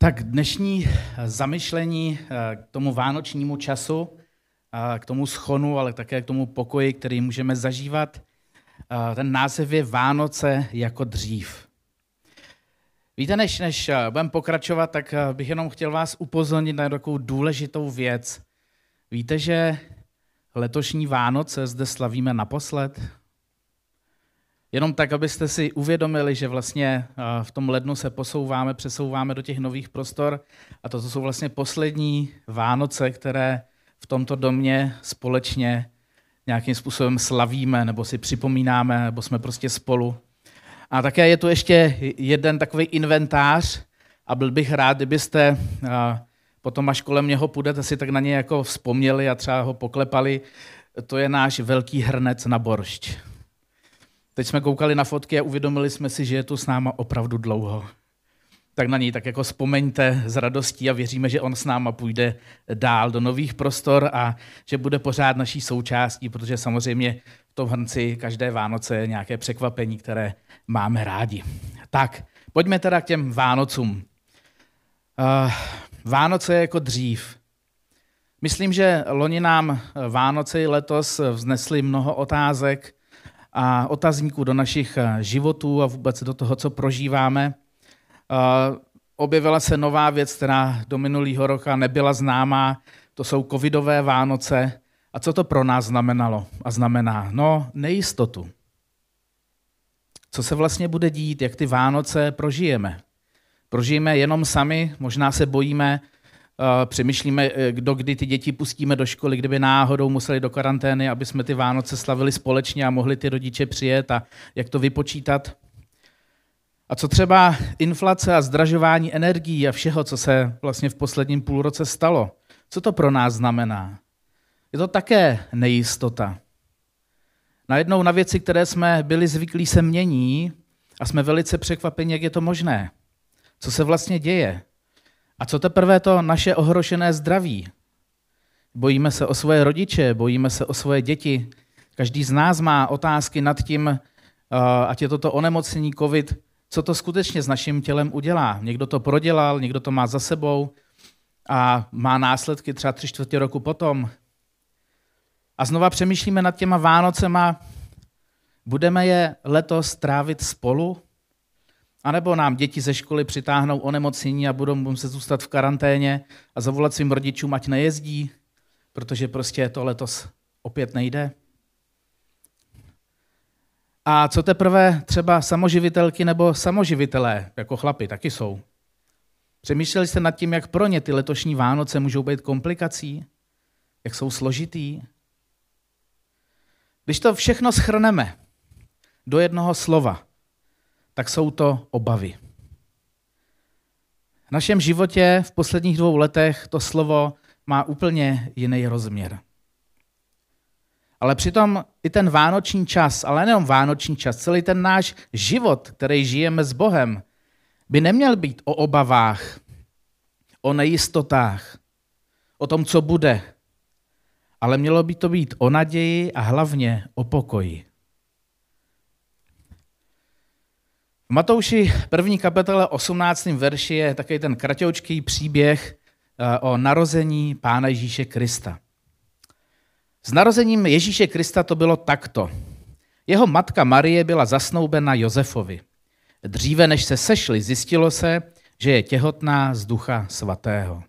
Tak dnešní zamyšlení k tomu vánočnímu času, k tomu schonu, ale také k tomu pokoji, který můžeme zažívat, ten název je Vánoce jako dřív. Víte, než, než budeme pokračovat, tak bych jenom chtěl vás upozornit na takovou důležitou věc. Víte, že letošní Vánoce zde slavíme naposled? Jenom tak, abyste si uvědomili, že vlastně v tom lednu se posouváme, přesouváme do těch nových prostor a to jsou vlastně poslední Vánoce, které v tomto domě společně nějakým způsobem slavíme, nebo si připomínáme, nebo jsme prostě spolu. A také je tu ještě jeden takový inventář a byl bych rád, kdybyste potom, až kolem něho půjdete, si tak na něj jako vzpomněli a třeba ho poklepali. To je náš velký hrnec na boršť. Teď jsme koukali na fotky a uvědomili jsme si, že je tu s náma opravdu dlouho. Tak na něj tak jako vzpomeňte s radostí a věříme, že on s náma půjde dál do nových prostor a že bude pořád naší součástí, protože samozřejmě v tom hrnci každé Vánoce je nějaké překvapení, které máme rádi. Tak, pojďme teda k těm Vánocům. Uh, Vánoce je jako dřív. Myslím, že loni nám Vánoce letos vznesly mnoho otázek, a otazníků do našich eh, životů a vůbec do toho, co prožíváme. Eh, objevila se nová věc, která do minulého roka nebyla známá, to jsou covidové Vánoce. A co to pro nás znamenalo a znamená? No, nejistotu. Co se vlastně bude dít, jak ty Vánoce prožijeme? Prožijeme jenom sami, možná se bojíme, přemýšlíme, eh, kdo kdy ty děti pustíme do školy, kdyby náhodou museli do karantény, aby jsme ty Vánoce slavili společně a mohli ty rodiče přijet a jak to vypočítat. A co třeba inflace a zdražování energií a všeho, co se vlastně v posledním půlroce stalo? Co to pro nás znamená? Je to také nejistota. Najednou na věci, které jsme byli zvyklí, se mění a jsme velice překvapeni, jak je to možné. Co se vlastně děje? A co teprve to naše ohrošené zdraví? Bojíme se o svoje rodiče, bojíme se o svoje děti. Každý z nás má otázky nad tím, eh, ať je toto onemocnění COVID, co to skutečně s naším tělem udělá. Někdo to prodělal, někdo to má za sebou a má následky třeba tři čtvrtě roku potom. A znova přemýšlíme nad těma Vánocema, budeme je letos trávit spolu, a nebo nám děti ze školy přitáhnou onemocnění a budou muset zůstat v karanténě a zavolat svým rodičům, ať nejezdí, protože prostě to letos opět nejde. A co teprve třeba samoživitelky nebo samoživitelé, jako chlapi, taky jsou. Přemýšleli jste nad tím, jak pro ně ty letošní Vánoce můžou být komplikací? Jak jsou složitý? Když to všechno schrneme do jednoho slova, tak jsou to obavy. V našem životě v posledních dvou letech to slovo má úplně jiný rozměr. Ale přitom i ten vánoční čas, ale nejenom vánoční čas, celý ten náš život, který žijeme s Bohem, by neměl být o obavách, o nejistotách, o tom, co bude, ale mělo by to být o naději a hlavně o pokoji. V Matouši první kapitole 18. verši je takový ten kratoučký příběh eh, o narození Pána Ježíše Krista. S narozením Ježíše Krista to bylo takto. Jeho matka Marie byla zasnoubena Josefovi. Dříve než se sešli, zjistilo se, že je těhotná z ducha svatého.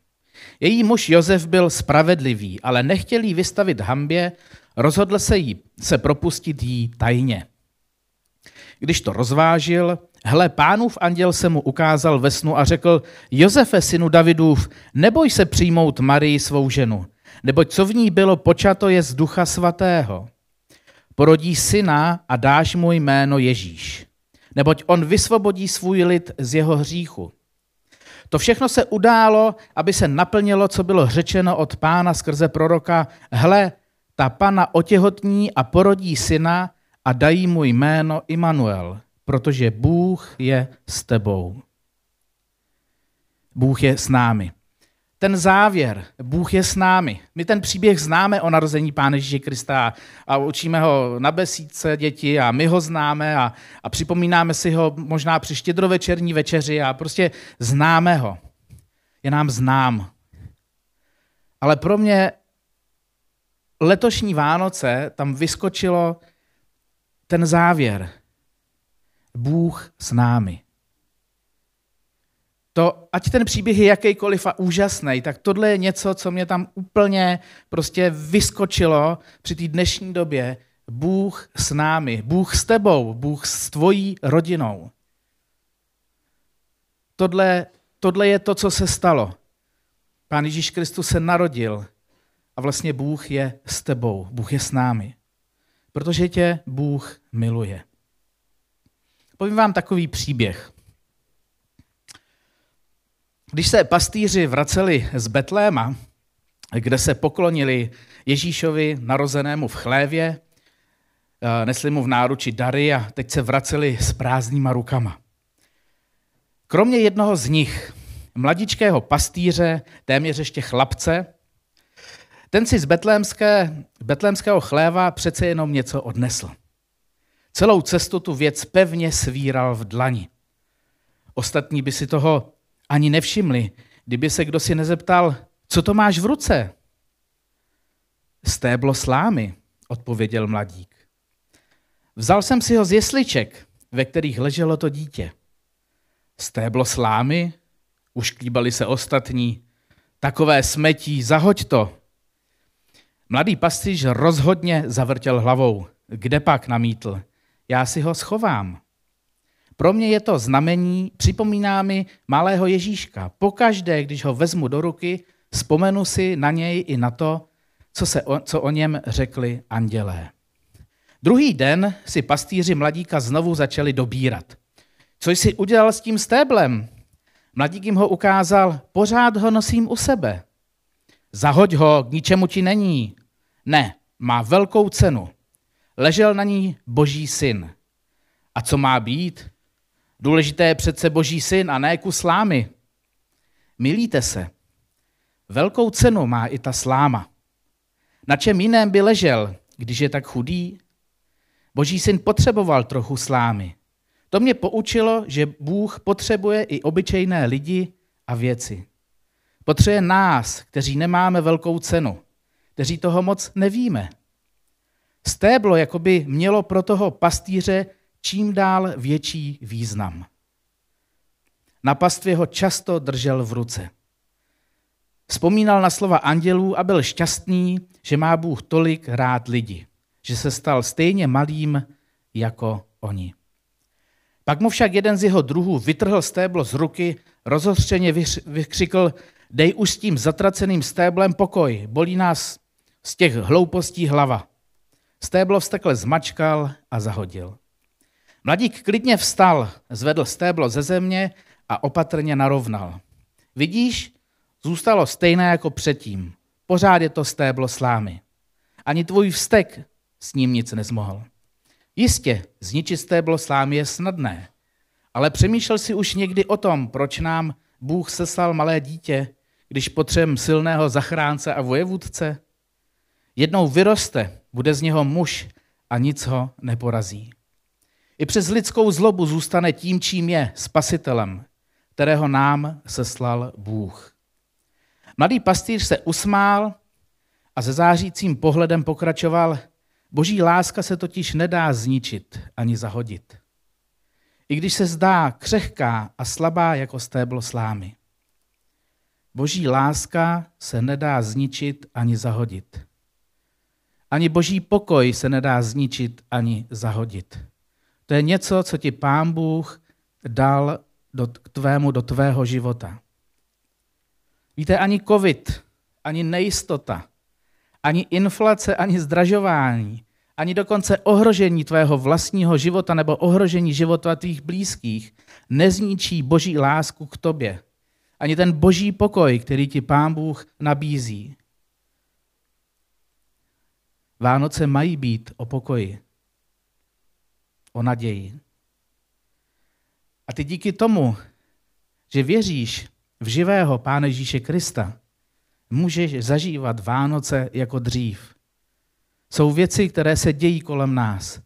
Její muž Josef byl spravedlivý, ale nechtěl jí vystavit hambě, rozhodl se jí se propustit jí tajně. Když to rozvážil, Hle, pánův anděl se mu ukázal ve snu a řekl, Josefe, synu Davidův, neboj se přijmout Marii svou ženu, neboť co v ní bylo počato je z ducha svatého. Porodí syna a dáš mu jméno Ježíš, neboť on vysvobodí svůj lid z jeho hříchu. To všechno se událo, aby se naplnilo, co bylo řečeno od pána skrze proroka. Hle, ta pana otěhotní a porodí syna a dají mu jméno Immanuel, protože Bůh je s tebou. Bůh je s námi. Ten závěr, Bůh je s námi. My ten příběh známe o narození Pána Ježíše Krista a učíme ho na besídce děti a my ho známe a, a připomínáme si ho možná při štědrovečerní večeři a prostě známe ho. je nám znám. Ale pro mě letošní Vánoce tam vyskočilo ten závěr. Bůh s námi. To, ať ten příběh je jakýkoliv a úžasný, tak tohle je něco, co mě tam úplně prostě vyskočilo při té dnešní době. Bůh s námi, Bůh s tebou, Bůh s tvojí rodinou. Tohle, tohle je to, co se stalo. Pán Ježíš Kristus se narodil a vlastně Bůh je s tebou, Bůh je s námi. Protože tě Bůh miluje. Povím vám takový příběh. Když se pastýři vraceli z Betléma, kde se poklonili Ježíšovi narozenému v chlévě, eh, nesli mu v náruči dary a teď se vraceli s prázdnýma rukama. Kromě jednoho z nich, mladičkého pastýře, téměř ještě chlapce, ten si z betlémské, betlémského chléva přece jenom něco odnesl. Celou cestu tu věc pevně svíral v dlani. Ostatní by si toho ani nevšimli, kdyby se kdo si nezeptal, co to máš v ruce? Stéblo slámy, odpověděl mladík. Vzal jsem si ho z jesliček, ve kterých leželo to dítě. Stéblo slámy? Ušklíbali se ostatní. Takové smetí, zahoď to. Mladý pastýř rozhodně zavrtěl hlavou. Kde pak namítl? Já si ho schovám. Pro mě je to znamení, připomíná mi malého Ježíška. Pokaždé, když ho vezmu do ruky, vzpomenu si na něj i na to, co, se o, co o něm řekli andělé. Druhý den si pastýři mladíka znovu začali dobírat. Co jsi udělal s tím stéblem? Mladík jim ho ukázal, pořád ho nosím u sebe. Zahoď ho, k ničemu ti není. Ne, má velkou cenu. Ležel na ní boží syn. A co má být? Důležité je přece boží syn a ne kus slámy. Milíte se. Velkou cenu má i ta sláma. Na čem jiném by ležel, když je tak chudý? Boží syn potřeboval trochu slámy. To mě poučilo, že Bůh potřebuje i obyčejné lidi a věci. Potřebuje nás, kteří nemáme velkou cenu, kteří toho moc nevíme. Stéblo jakoby mělo pro toho pastýře čím dál větší význam. Na pastvě ho často držel v ruce. Vzpomínal na slova andělů a byl šťastný, že má Bůh tolik rád lidi, že se stal stejně malým jako oni. Pak mu však jeden z jeho druhů vytrhl stéblo z ruky, rozhořčeně vykřikl, dej už s tím zatraceným stéblem pokoj, bolí nás z těch hloupostí hlava. Stéblo vstekle zmačkal a zahodil. Mladík klidně vstal, zvedl stéblo ze země a opatrně narovnal. Vidíš, zůstalo stejné jako předtím. Pořád je to stéblo slámy. Ani tvůj vztek s ním nic nezmohl. Jistě, zničit stéblo slámy je snadné, ale přemýšlel si už někdy o tom, proč nám Bůh seslal malé dítě, když potřebujeme silného zachránce a vojevůdce? Jednou vyroste, bude z něho muž a nic ho neporazí. I přes lidskou zlobu zůstane tím, čím je, spasitelem, kterého nám seslal Bůh. Mladý pastýř se usmál a se zářícím pohledem pokračoval, boží láska se totiž nedá zničit ani zahodit. I když se zdá křehká a slabá jako stéblo slámy. Boží láska se nedá zničit ani zahodit. Ani boží pokoj se nedá zničit ani zahodit. To je něco, co ti pán Bůh dal do, tvému, do tvého života. Víte, ani covid, ani nejistota, ani inflace, ani zdražování, ani dokonce ohrožení tvého vlastního života nebo ohrožení života tvých blízkých nezničí boží lásku k tobě. Ani ten boží pokoj, který ti pán Bůh nabízí. Vánoce mají být o pokoji o naději. A ty díky tomu, že věříš v živého Pána Ježíše Krista, můžeš zažívat Vánoce jako dřív. Jsou věci, které se dějí kolem nás,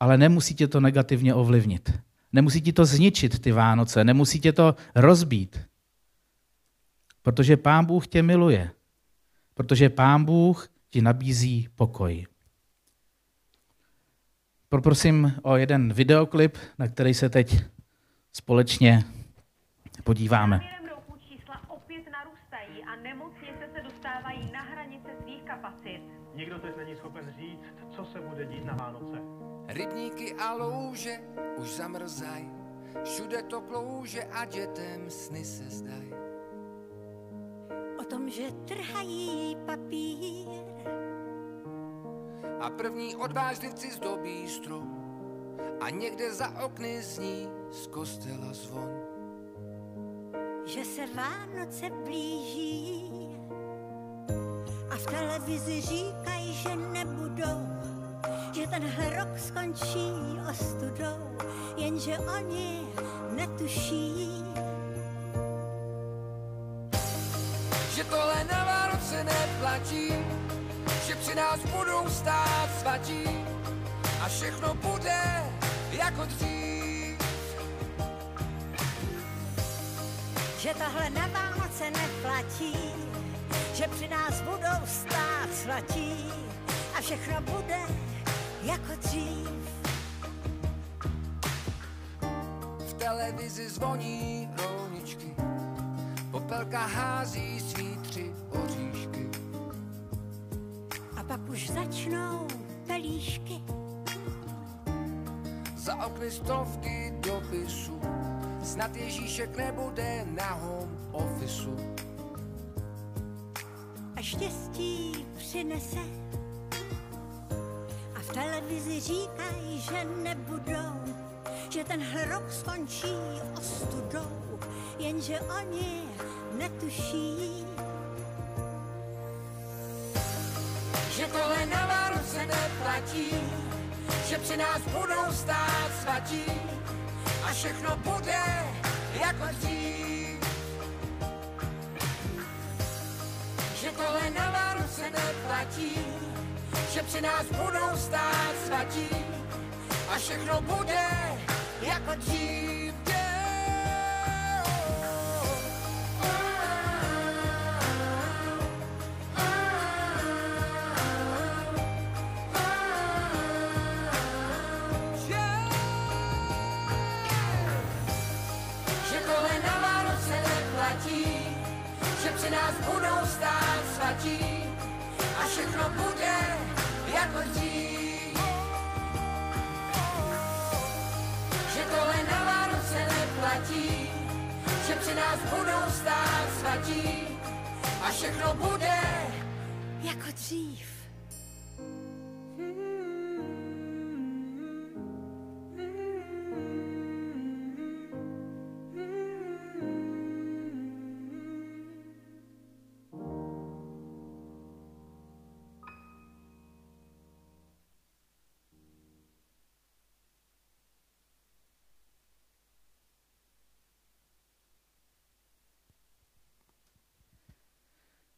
ale nemusí tě to negativně ovlivnit. Nemusí ti to zničit, ty Vánoce, nemusí tě to rozbít. Protože Pán Bůh tě miluje. Protože Pán Bůh ti nabízí pokoj. Poprosím o jeden videoklip, na který se teď společně podíváme. Čísla opět narůstají a nemocnice se dostávají na hranice svých kapacit. Nikdo teď není schopen říct, co se bude dít na Vánoce. Rybníky a louže už zamrzaj, všude to klouže a dětem sny se zdaj. Tom, že trhají papír. A první odvážlivci zdobí strom a někde za okny zní z kostela zvon. že se Vánoce blíží a v televizi říkají, že nebudou, že tenhle rok skončí ostudou, jenže oni netuší, Že tohle na Vánoce neplatí, že při nás budou stát svatí a všechno bude jako dřív. že tohle na Vánoce neplatí, že při nás budou stát svatí a všechno bude jako dřív. V televizi zvoní rolničky, popelka hází svý tři oříšky. A pak už začnou pelíšky. Za okny stovky dopisů, snad Ježíšek nebude na home officeu. a štěstí přinese. A v televizi říkají, že nebudou, že tenhle rok skončí ostudou, jenže oni netuší, Že tohle na Vánoce neplatí, že při nás budou stát svatí a všechno bude jako dřív. Že tohle na Vánoce neplatí, že při nás budou stát svatí a všechno bude jako dřív. Nás budou stát svatí a všechno bude jako dřív. Že tohle na Vánoce neplatí, že při nás budou stát svatí a všechno bude jako dřív.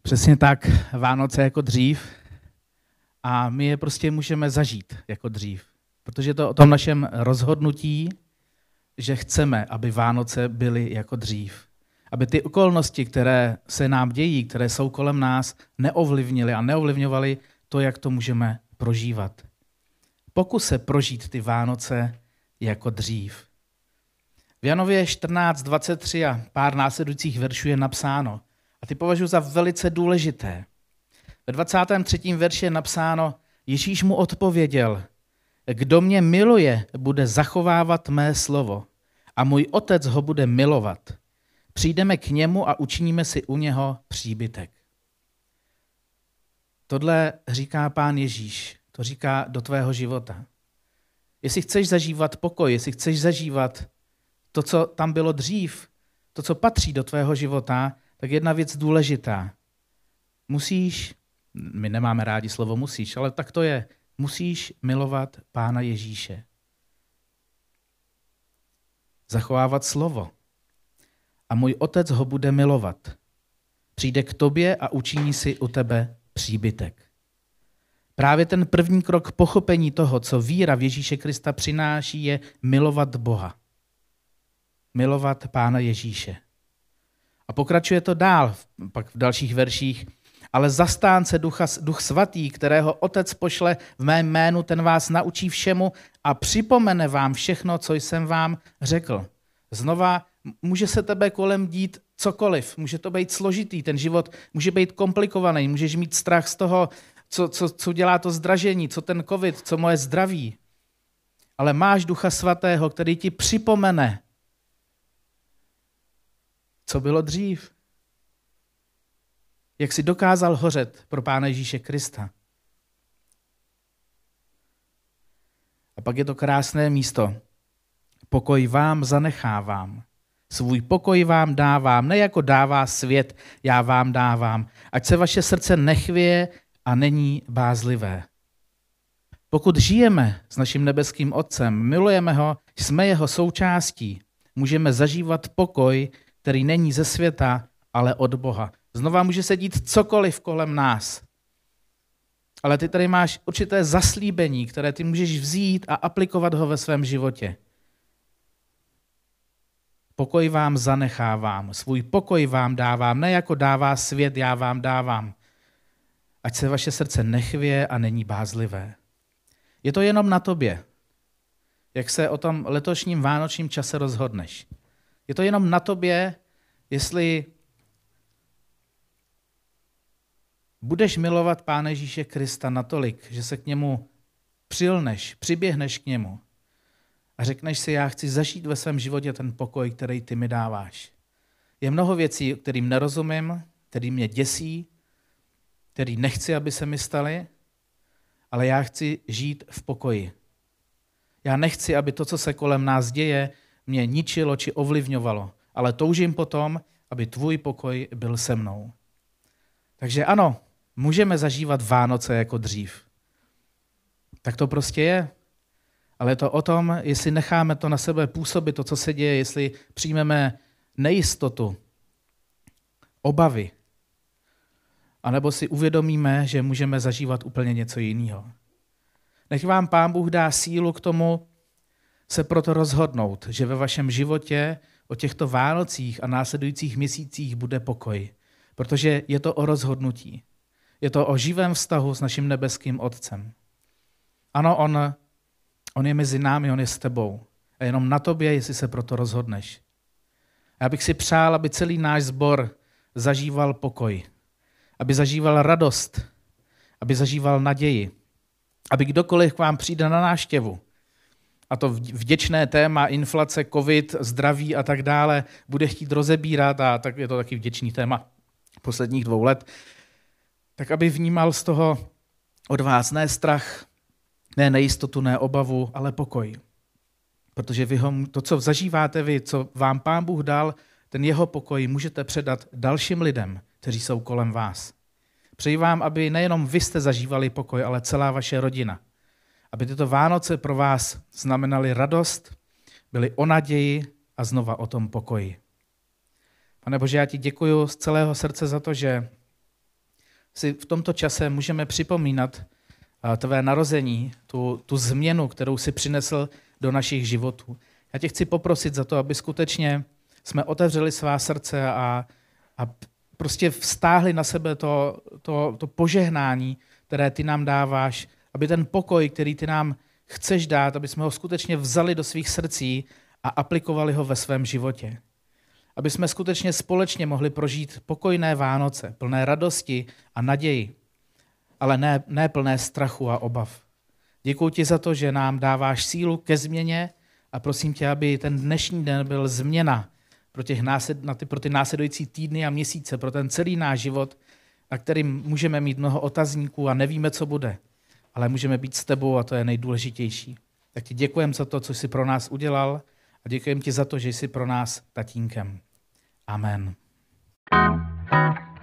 Přesně tak, Vánoce jako dřív a my je prostě můžeme zažít jako dřív. Protože to o tom našem rozhodnutí, že chceme, aby Vánoce byly jako dřív. Aby ty okolnosti, které se nám dějí, které jsou kolem nás, neovlivnily a neovlivňovaly to, jak to můžeme prožívat. Pokus se prožít ty Vánoce jako dřív. V Janově 14.23 a pár následujících veršů je napsáno, a ty považuji za velice důležité. Ve 23. verši je napsáno, Ježíš mu odpověděl, kdo mě miluje, bude zachovávat mé slovo a můj otec ho bude milovat. Přijdeme k němu a učiníme si u něho příbytek. Tohle říká pán Ježíš, to říká do tvého života. Jestli chceš zažívat pokoj, jestli chceš zažívat to, co tam bylo dřív, to, co patří do tvého života, tak jedna věc důležitá. Musíš, my nemáme rádi slovo musíš, ale tak to je, musíš milovat Pána Ježíše. Zachovávat slovo. A můj otec ho bude milovat. Přijde k tobě a učiní si u tebe příbytek. Právě ten první krok pochopení toho, co víra v Ježíše Krista přináší, je milovat Boha. Milovat Pána Ježíše. A pokračuje to dál, pak v dalších verších. Ale zastánce ducha, duch svatý, kterého otec pošle v mém jménu, ten vás naučí všemu a připomene vám všechno, co jsem vám řekl. Znova může se tebe kolem dít cokoliv, může to být složitý, ten život může být komplikovaný, můžeš mít strach z toho, co, co, co dělá to zdražení, co ten covid, co moje zdraví. Ale máš ducha svatého, který ti připomene, co bylo dřív. Jak si dokázal hořet pro Pána Ježíše Krista. A pak je to krásné místo. Pokoj vám zanechávám. Svůj pokoj vám dávám, ne jako dává svět, já vám dávám. Ať se vaše srdce nechvěje a není bázlivé. Pokud žijeme s naším nebeským Otcem, milujeme ho, jsme jeho součástí, můžeme zažívat pokoj, který není ze světa, ale od Boha. Znova může se dít cokoliv kolem nás. Ale ty tady máš určité zaslíbení, které ty můžeš vzít a aplikovat ho ve svém životě. Pokoj vám zanechávám, svůj pokoj vám dávám, ne jako dává svět, já vám dávám. Ať se vaše srdce nechvě a není bázlivé. Je to jenom na tobě, jak se o tom letošním vánočním čase rozhodneš. Je to jenom na tobě, jestli budeš milovat Pána Ježíše Krista natolik, že se k němu přilneš, přiběhneš k němu a řekneš si, já chci zažít ve svém životě ten pokoj, který ty mi dáváš. Je mnoho věcí, kterým nerozumím, který mě děsí, který nechci, aby se mi staly, ale já chci žít v pokoji. Já nechci, aby to, co se kolem nás děje, mě ničilo či ovlivňovalo, ale toužím potom, aby tvůj pokoj byl se mnou. Takže ano, můžeme zažívat Vánoce jako dřív. Tak to prostě je. Ale je to o tom, jestli necháme to na sebe působit, to, co se děje, jestli přijmeme nejistotu, obavy, anebo si uvědomíme, že můžeme zažívat úplně něco jiného. Nech vám Pán Bůh dá sílu k tomu se proto rozhodnout, že ve vašem životě o těchto Vánocích a následujících měsících bude pokoj, protože je to o rozhodnutí. Je to o živém vztahu s naším nebeským Otcem. Ano, on, on je mezi námi, on je s tebou. A jenom na tobě, jestli se proto rozhodneš. A já bych si přál, aby celý náš sbor zažíval pokoj, aby zažíval radost, aby zažíval naději, aby kdokoliv k vám přijde na náštěvu, a to vděčné téma inflace, covid, zdraví a tak dále bude chtít rozebírat a tak je to taky vděčný téma posledních dvou let, tak aby vnímal z toho od vás ne strach, ne nejistotu, ne obavu, ale pokoj. Protože vy ho, to, co zažíváte vy, co vám Pán Bůh dal, ten jeho pokoj můžete předat dalším lidem, kteří jsou kolem vás. Přeji vám, aby nejenom vy jste zažívali pokoj, ale celá vaše rodina. Aby tyto Vánoce pro vás znamenaly radost, byly o naději a znova o tom pokoji. Pane Bože, já ti děkuji z celého srdce za to, že si v tomto čase můžeme připomínat tvé narození, tu, tu změnu, kterou si přinesl do našich životů. Já tě chci poprosit za to, aby skutečně jsme otevřeli svá srdce a, a prostě vztáhli na sebe to, to, to požehnání, které ty nám dáváš, aby ten pokoj, který ty nám chceš dát, aby jsme ho skutečně vzali do svých srdcí a aplikovali ho ve svém životě. Aby jsme skutečně společně mohli prožít pokojné Vánoce, plné radosti a naději, ale ne, ne plné strachu a obav. Děkuji ti za to, že nám dáváš sílu ke změně a prosím tě, aby ten dnešní den byl změna pro, těch násled, na ty, pro ty následující týdny a měsíce, pro ten celý náš život, na kterým můžeme mít mnoho otazníků a nevíme, co bude, ale můžeme být s tebou a to je nejdůležitější. Tak ti děkujeme za to, co jsi pro nás udělal a děkujeme ti za to, že jsi pro nás tatínkem. Amen. thank you